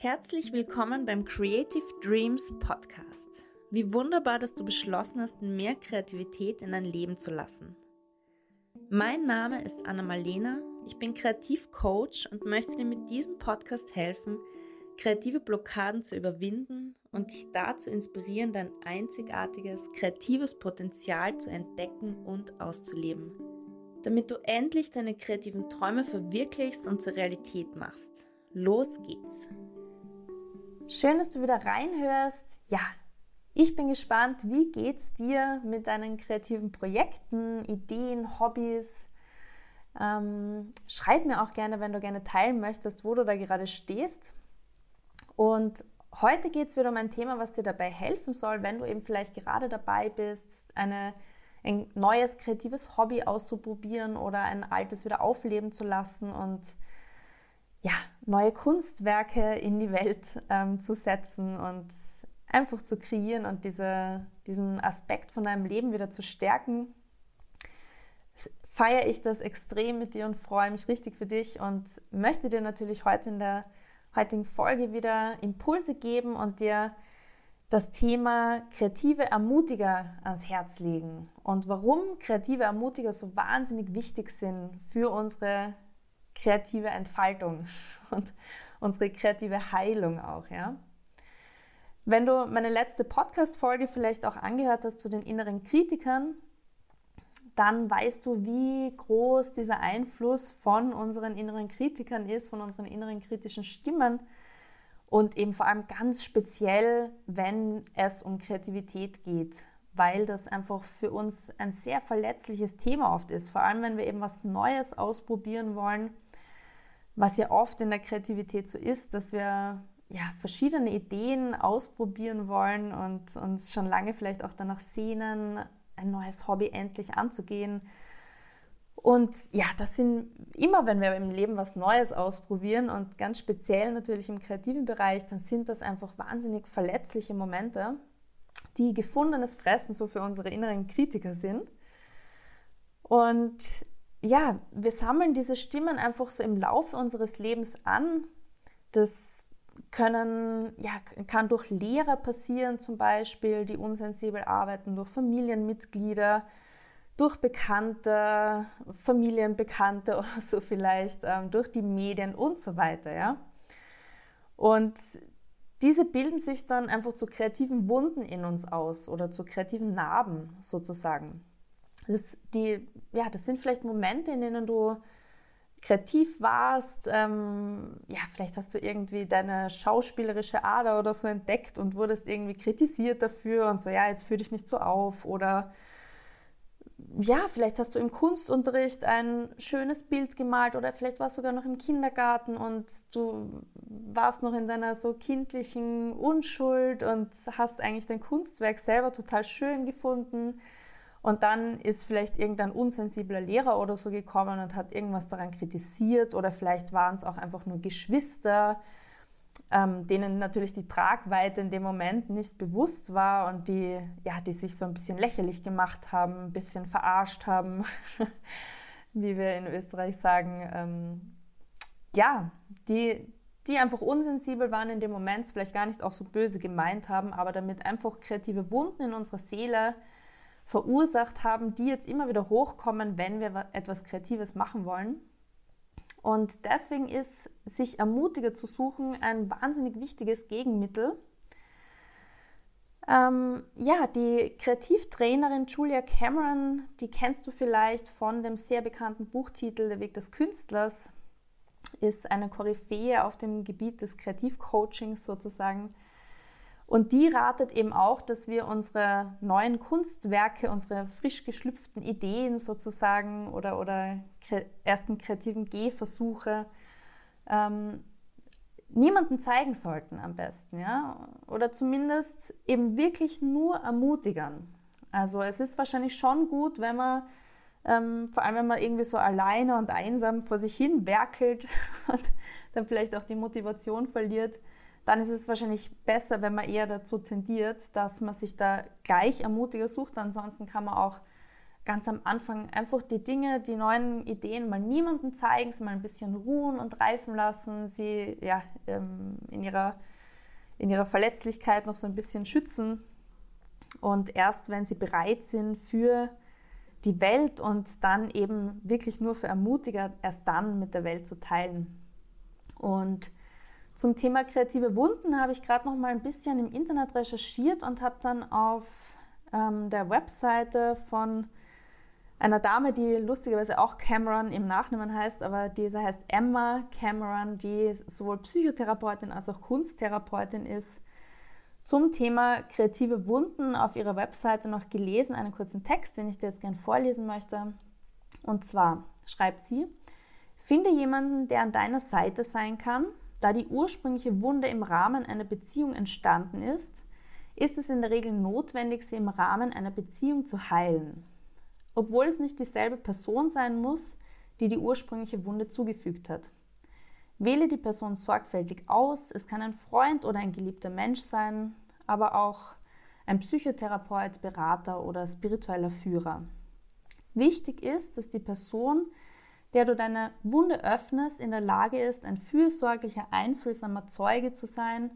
Herzlich willkommen beim Creative Dreams Podcast. Wie wunderbar, dass du beschlossen hast, mehr Kreativität in dein Leben zu lassen. Mein Name ist Anna Malena, ich bin Kreativcoach und möchte dir mit diesem Podcast helfen, kreative Blockaden zu überwinden und dich dazu inspirieren, dein einzigartiges, kreatives Potenzial zu entdecken und auszuleben. Damit du endlich deine kreativen Träume verwirklichst und zur Realität machst. Los geht's! Schön, dass du wieder reinhörst. Ja, ich bin gespannt, wie geht's dir mit deinen kreativen Projekten, Ideen, Hobbys? Ähm, schreib mir auch gerne, wenn du gerne teilen möchtest, wo du da gerade stehst. Und heute geht es wieder um ein Thema, was dir dabei helfen soll, wenn du eben vielleicht gerade dabei bist, eine, ein neues kreatives Hobby auszuprobieren oder ein altes wieder aufleben zu lassen und ja, neue Kunstwerke in die Welt ähm, zu setzen und einfach zu kreieren und diese, diesen Aspekt von deinem Leben wieder zu stärken, feiere ich das extrem mit dir und freue mich richtig für dich und möchte dir natürlich heute in der heutigen Folge wieder Impulse geben und dir das Thema kreative Ermutiger ans Herz legen und warum kreative Ermutiger so wahnsinnig wichtig sind für unsere kreative Entfaltung und unsere kreative Heilung auch, ja. Wenn du meine letzte Podcast-Folge vielleicht auch angehört hast zu den inneren Kritikern, dann weißt du, wie groß dieser Einfluss von unseren inneren Kritikern ist, von unseren inneren kritischen Stimmen und eben vor allem ganz speziell, wenn es um Kreativität geht, weil das einfach für uns ein sehr verletzliches Thema oft ist, vor allem wenn wir eben was Neues ausprobieren wollen was ja oft in der Kreativität so ist, dass wir ja, verschiedene Ideen ausprobieren wollen und uns schon lange vielleicht auch danach sehnen, ein neues Hobby endlich anzugehen. Und ja, das sind immer, wenn wir im Leben was Neues ausprobieren und ganz speziell natürlich im kreativen Bereich, dann sind das einfach wahnsinnig verletzliche Momente, die gefundenes Fressen so für unsere inneren Kritiker sind. Und ja, wir sammeln diese Stimmen einfach so im Laufe unseres Lebens an. Das können, ja, kann durch Lehrer passieren zum Beispiel, die unsensibel arbeiten, durch Familienmitglieder, durch Bekannte, Familienbekannte oder so vielleicht, ähm, durch die Medien und so weiter, ja. Und diese bilden sich dann einfach zu kreativen Wunden in uns aus oder zu kreativen Narben sozusagen. Das, die, ja, das sind vielleicht Momente, in denen du kreativ warst. Ähm, ja, vielleicht hast du irgendwie deine schauspielerische Ader oder so entdeckt und wurdest irgendwie kritisiert dafür und so, ja, jetzt fühl dich nicht so auf. Oder ja, vielleicht hast du im Kunstunterricht ein schönes Bild gemalt oder vielleicht warst du sogar noch im Kindergarten und du warst noch in deiner so kindlichen Unschuld und hast eigentlich dein Kunstwerk selber total schön gefunden und dann ist vielleicht irgendein unsensibler Lehrer oder so gekommen und hat irgendwas daran kritisiert oder vielleicht waren es auch einfach nur Geschwister, ähm, denen natürlich die Tragweite in dem Moment nicht bewusst war und die, ja, die sich so ein bisschen lächerlich gemacht haben, ein bisschen verarscht haben, wie wir in Österreich sagen. Ähm, ja, die, die einfach unsensibel waren in dem Moment, vielleicht gar nicht auch so böse gemeint haben, aber damit einfach kreative Wunden in unserer Seele verursacht haben, die jetzt immer wieder hochkommen, wenn wir etwas Kreatives machen wollen. Und deswegen ist sich Ermutiger zu suchen ein wahnsinnig wichtiges Gegenmittel. Ähm, ja, die Kreativtrainerin Julia Cameron, die kennst du vielleicht von dem sehr bekannten Buchtitel Der Weg des Künstlers, ist eine Koryphäe auf dem Gebiet des Kreativcoachings sozusagen. Und die ratet eben auch, dass wir unsere neuen Kunstwerke, unsere frisch geschlüpften Ideen sozusagen oder, oder ersten kreativen Gehversuche ähm, niemanden zeigen sollten am besten, ja, oder zumindest eben wirklich nur ermutigern. Also es ist wahrscheinlich schon gut, wenn man ähm, vor allem wenn man irgendwie so alleine und einsam vor sich hin werkelt und dann vielleicht auch die Motivation verliert, dann ist es wahrscheinlich besser, wenn man eher dazu tendiert, dass man sich da gleich Ermutiger sucht. Ansonsten kann man auch ganz am Anfang einfach die Dinge, die neuen Ideen mal niemandem zeigen, sie mal ein bisschen ruhen und reifen lassen, sie ja, ähm, in, ihrer, in ihrer Verletzlichkeit noch so ein bisschen schützen. Und erst wenn sie bereit sind für die Welt und dann eben wirklich nur für Ermutiger, erst dann mit der Welt zu teilen. Und zum Thema kreative Wunden habe ich gerade noch mal ein bisschen im Internet recherchiert und habe dann auf ähm, der Webseite von einer Dame, die lustigerweise auch Cameron im Nachnamen heißt, aber diese heißt Emma Cameron, die sowohl Psychotherapeutin als auch Kunsttherapeutin ist, zum Thema kreative Wunden auf ihrer Webseite noch gelesen, einen kurzen Text, den ich dir jetzt gerne vorlesen möchte. Und zwar schreibt sie, finde jemanden, der an deiner Seite sein kann, da die ursprüngliche Wunde im Rahmen einer Beziehung entstanden ist, ist es in der Regel notwendig, sie im Rahmen einer Beziehung zu heilen obwohl es nicht dieselbe Person sein muss, die die ursprüngliche Wunde zugefügt hat. Wähle die Person sorgfältig aus. Es kann ein Freund oder ein geliebter Mensch sein, aber auch ein Psychotherapeut, Berater oder spiritueller Führer. Wichtig ist, dass die Person, der du deine Wunde öffnest, in der Lage ist, ein fürsorglicher, einfühlsamer Zeuge zu sein,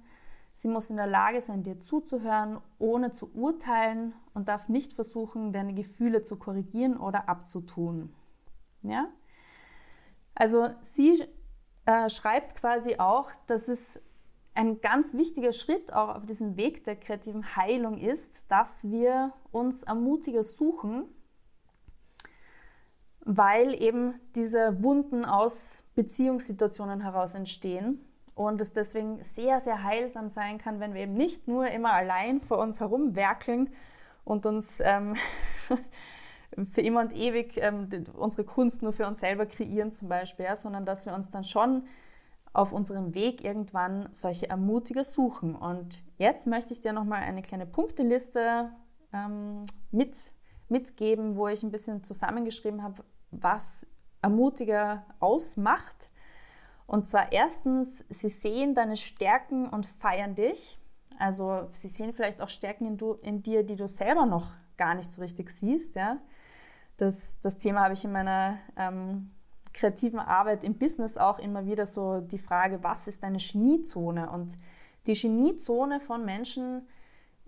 Sie muss in der Lage sein, dir zuzuhören, ohne zu urteilen und darf nicht versuchen, deine Gefühle zu korrigieren oder abzutun. Ja? Also sie äh, schreibt quasi auch, dass es ein ganz wichtiger Schritt auch auf diesem Weg der kreativen Heilung ist, dass wir uns Ermutiger suchen, weil eben diese Wunden aus Beziehungssituationen heraus entstehen und es deswegen sehr, sehr heilsam sein kann, wenn wir eben nicht nur immer allein vor uns herumwerkeln und uns ähm, für immer und ewig ähm, unsere Kunst nur für uns selber kreieren zum Beispiel, ja, sondern dass wir uns dann schon auf unserem Weg irgendwann solche Ermutiger suchen. Und jetzt möchte ich dir nochmal eine kleine Punkteliste ähm, mit, mitgeben, wo ich ein bisschen zusammengeschrieben habe, was Ermutiger ausmacht und zwar erstens, sie sehen deine Stärken und feiern dich. Also sie sehen vielleicht auch Stärken in, du, in dir, die du selber noch gar nicht so richtig siehst. Ja? Das, das Thema habe ich in meiner ähm, kreativen Arbeit im Business auch immer wieder so die Frage, was ist deine Geniezone? Und die Geniezone von Menschen,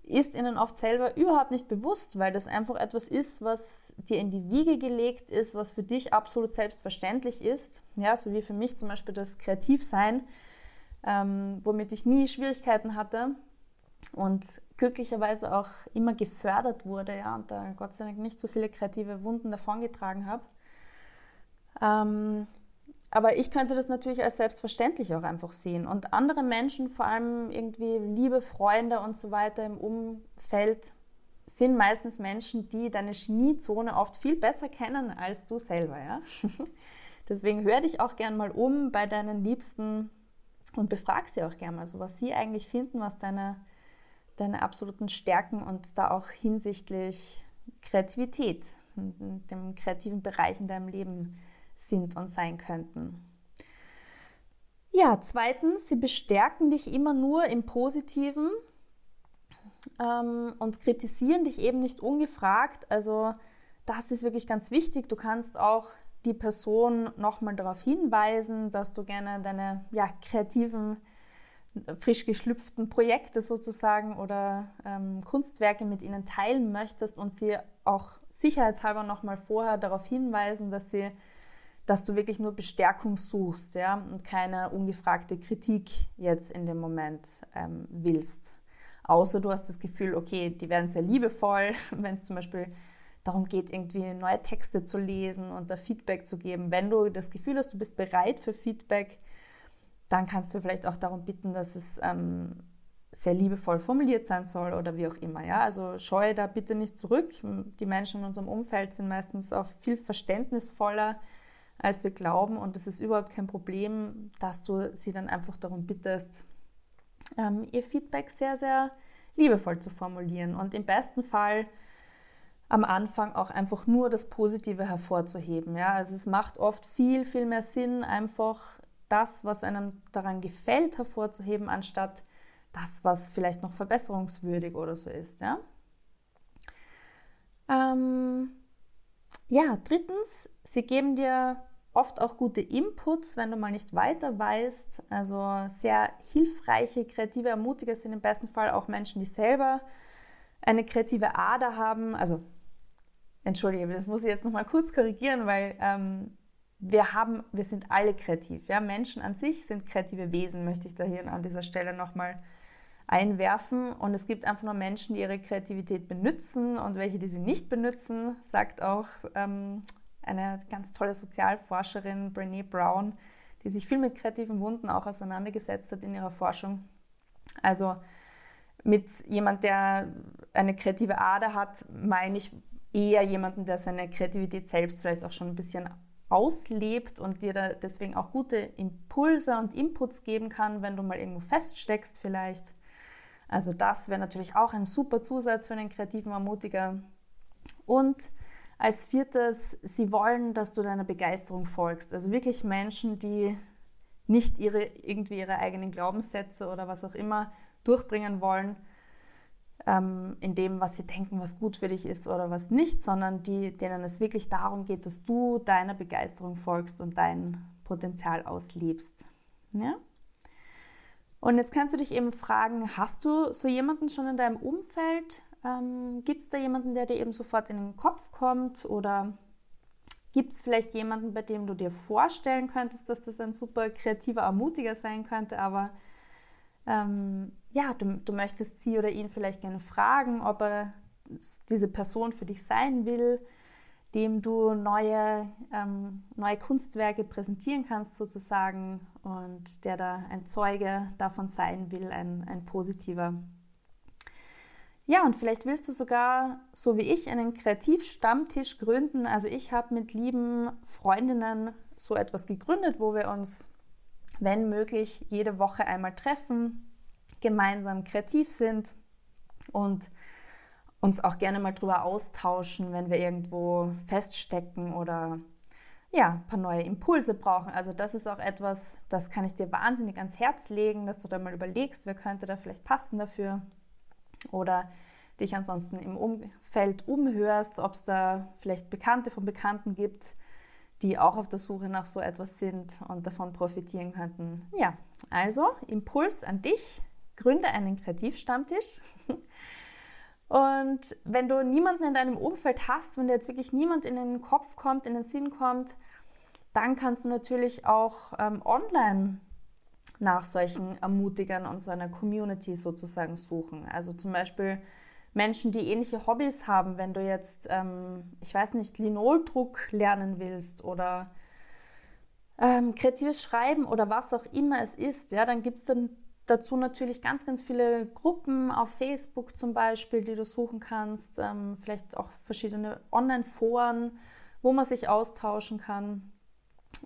ist ihnen oft selber überhaupt nicht bewusst, weil das einfach etwas ist, was dir in die Wiege gelegt ist, was für dich absolut selbstverständlich ist. Ja, so wie für mich zum Beispiel das Kreativsein, ähm, womit ich nie Schwierigkeiten hatte und glücklicherweise auch immer gefördert wurde, ja, und da Gott sei Dank nicht so viele kreative Wunden davongetragen habe. Ähm, aber ich könnte das natürlich als selbstverständlich auch einfach sehen. Und andere Menschen, vor allem irgendwie liebe Freunde und so weiter im Umfeld, sind meistens Menschen, die deine Geniezone oft viel besser kennen als du selber. Ja? Deswegen hör dich auch gern mal um bei deinen Liebsten und befrag sie auch gern mal, so was sie eigentlich finden, was deine, deine absoluten Stärken und da auch hinsichtlich Kreativität, dem kreativen Bereich in deinem Leben sind und sein könnten. Ja, zweitens, sie bestärken dich immer nur im Positiven ähm, und kritisieren dich eben nicht ungefragt. Also das ist wirklich ganz wichtig. Du kannst auch die Person nochmal darauf hinweisen, dass du gerne deine ja, kreativen, frisch geschlüpften Projekte sozusagen oder ähm, Kunstwerke mit ihnen teilen möchtest und sie auch sicherheitshalber nochmal vorher darauf hinweisen, dass sie dass du wirklich nur Bestärkung suchst ja, und keine ungefragte Kritik jetzt in dem Moment ähm, willst. Außer du hast das Gefühl, okay, die werden sehr liebevoll, wenn es zum Beispiel darum geht, irgendwie neue Texte zu lesen und da Feedback zu geben. Wenn du das Gefühl hast, du bist bereit für Feedback, dann kannst du vielleicht auch darum bitten, dass es ähm, sehr liebevoll formuliert sein soll oder wie auch immer. Ja? Also scheue da bitte nicht zurück. Die Menschen in unserem Umfeld sind meistens auch viel verständnisvoller als wir glauben. Und es ist überhaupt kein Problem, dass du sie dann einfach darum bittest, ähm, ihr Feedback sehr, sehr liebevoll zu formulieren. Und im besten Fall am Anfang auch einfach nur das Positive hervorzuheben. Ja? Also es macht oft viel, viel mehr Sinn, einfach das, was einem daran gefällt, hervorzuheben, anstatt das, was vielleicht noch verbesserungswürdig oder so ist. Ja? Ähm, ja, drittens, sie geben dir oft auch gute Inputs, wenn du mal nicht weiter weißt. Also sehr hilfreiche, kreative Ermutiger sind im besten Fall auch Menschen, die selber eine kreative Ader haben. Also, entschuldige, das muss ich jetzt nochmal kurz korrigieren, weil ähm, wir haben, wir sind alle kreativ. Ja? Menschen an sich sind kreative Wesen, möchte ich da hier an dieser Stelle nochmal einwerfen. Und es gibt einfach nur Menschen, die ihre Kreativität benutzen und welche, die sie nicht benutzen, sagt auch ähm, eine ganz tolle Sozialforscherin, Brené Brown, die sich viel mit kreativen Wunden auch auseinandergesetzt hat in ihrer Forschung. Also mit jemand, der eine kreative Ader hat, meine ich eher jemanden, der seine Kreativität selbst vielleicht auch schon ein bisschen auslebt und dir deswegen auch gute Impulse und Inputs geben kann, wenn du mal irgendwo feststeckst vielleicht. Also das wäre natürlich auch ein super Zusatz für einen kreativen Ermutiger. Und als viertes, sie wollen, dass du deiner Begeisterung folgst. Also wirklich Menschen, die nicht ihre, irgendwie ihre eigenen Glaubenssätze oder was auch immer durchbringen wollen, ähm, in dem, was sie denken, was gut für dich ist oder was nicht, sondern die, denen es wirklich darum geht, dass du deiner Begeisterung folgst und dein Potenzial auslebst. Ja? Und jetzt kannst du dich eben fragen, hast du so jemanden schon in deinem Umfeld? Ähm, gibt es da jemanden, der dir eben sofort in den Kopf kommt? Oder gibt es vielleicht jemanden, bei dem du dir vorstellen könntest, dass das ein super kreativer Ermutiger sein könnte, aber ähm, ja, du, du möchtest sie oder ihn vielleicht gerne fragen, ob er diese Person für dich sein will, dem du neue, ähm, neue Kunstwerke präsentieren kannst sozusagen und der da ein Zeuge davon sein will, ein, ein positiver. Ja, und vielleicht willst du sogar, so wie ich, einen Kreativstammtisch gründen. Also ich habe mit lieben Freundinnen so etwas gegründet, wo wir uns wenn möglich, jede Woche einmal treffen, gemeinsam kreativ sind und uns auch gerne mal drüber austauschen, wenn wir irgendwo feststecken oder ja, ein paar neue Impulse brauchen. Also das ist auch etwas, das kann ich dir wahnsinnig ans Herz legen, dass du da mal überlegst, wer könnte da vielleicht passen dafür. Oder dich ansonsten im Umfeld umhörst, ob es da vielleicht Bekannte von Bekannten gibt, die auch auf der Suche nach so etwas sind und davon profitieren könnten. Ja, also Impuls an dich, gründe einen Kreativstammtisch. Und wenn du niemanden in deinem Umfeld hast, wenn dir jetzt wirklich niemand in den Kopf kommt, in den Sinn kommt, dann kannst du natürlich auch ähm, online nach solchen Ermutigern und so einer Community sozusagen suchen. Also zum Beispiel Menschen, die ähnliche Hobbys haben, wenn du jetzt, ähm, ich weiß nicht, Linoldruck lernen willst oder ähm, kreatives Schreiben oder was auch immer es ist, ja, dann gibt es dann dazu natürlich ganz, ganz viele Gruppen auf Facebook zum Beispiel, die du suchen kannst, ähm, vielleicht auch verschiedene Online-Foren, wo man sich austauschen kann.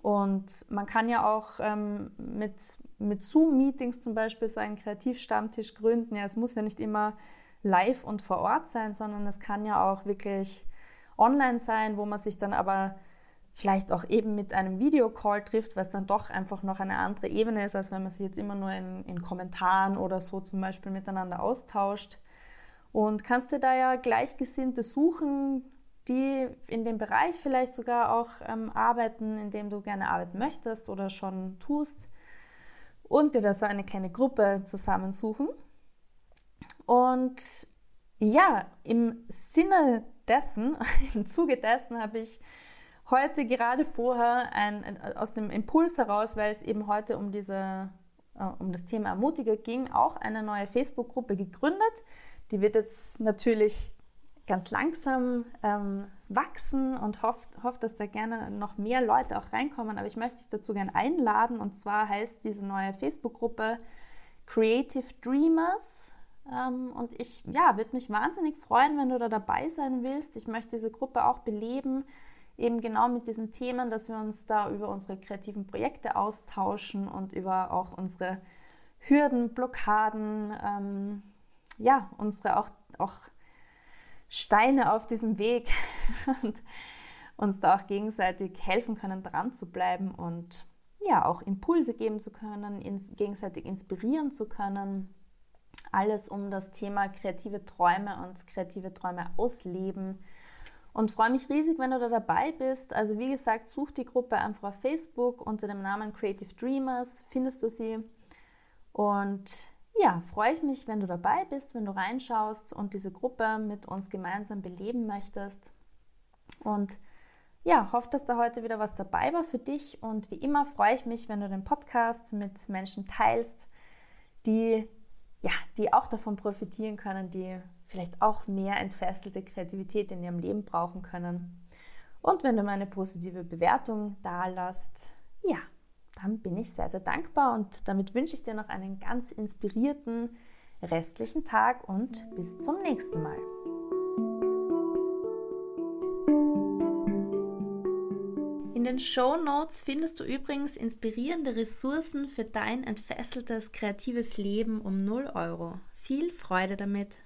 Und man kann ja auch ähm, mit, mit Zoom-Meetings zum Beispiel so einen Kreativstammtisch gründen. Ja, es muss ja nicht immer live und vor Ort sein, sondern es kann ja auch wirklich online sein, wo man sich dann aber vielleicht auch eben mit einem Videocall trifft, es dann doch einfach noch eine andere Ebene ist, als wenn man sich jetzt immer nur in, in Kommentaren oder so zum Beispiel miteinander austauscht. Und kannst dir da ja Gleichgesinnte suchen, die in dem Bereich vielleicht sogar auch ähm, arbeiten, in dem du gerne arbeiten möchtest oder schon tust und dir da so eine kleine Gruppe zusammensuchen. Und ja, im Sinne dessen, im Zuge dessen habe ich heute gerade vorher ein, aus dem Impuls heraus, weil es eben heute um diese äh, um das Thema Ermutiger ging, auch eine neue Facebook-Gruppe gegründet. Die wird jetzt natürlich ganz langsam ähm, wachsen und hofft, hofft, dass da gerne noch mehr Leute auch reinkommen. Aber ich möchte dich dazu gerne einladen. Und zwar heißt diese neue Facebook-Gruppe Creative Dreamers. Ähm, und ich ja, würde mich wahnsinnig freuen, wenn du da dabei sein willst. Ich möchte diese Gruppe auch beleben, eben genau mit diesen Themen, dass wir uns da über unsere kreativen Projekte austauschen und über auch unsere Hürden, Blockaden, ähm, ja, unsere auch, auch Steine auf diesem Weg und uns da auch gegenseitig helfen können, dran zu bleiben und ja, auch Impulse geben zu können, ins, gegenseitig inspirieren zu können alles um das Thema kreative Träume und kreative Träume ausleben. Und freue mich riesig, wenn du da dabei bist. Also wie gesagt, such die Gruppe einfach auf Facebook unter dem Namen Creative Dreamers, findest du sie. Und ja, freue ich mich, wenn du dabei bist, wenn du reinschaust und diese Gruppe mit uns gemeinsam beleben möchtest. Und ja, hoffe, dass da heute wieder was dabei war für dich. Und wie immer freue ich mich, wenn du den Podcast mit Menschen teilst, die, ja, die auch davon profitieren können, die vielleicht auch mehr entfesselte Kreativität in ihrem Leben brauchen können. Und wenn du mir eine positive Bewertung da lässt, ja, dann bin ich sehr, sehr dankbar und damit wünsche ich dir noch einen ganz inspirierten restlichen Tag und bis zum nächsten Mal. In den Show Notes findest du übrigens inspirierende Ressourcen für dein entfesseltes kreatives Leben um 0 Euro. Viel Freude damit!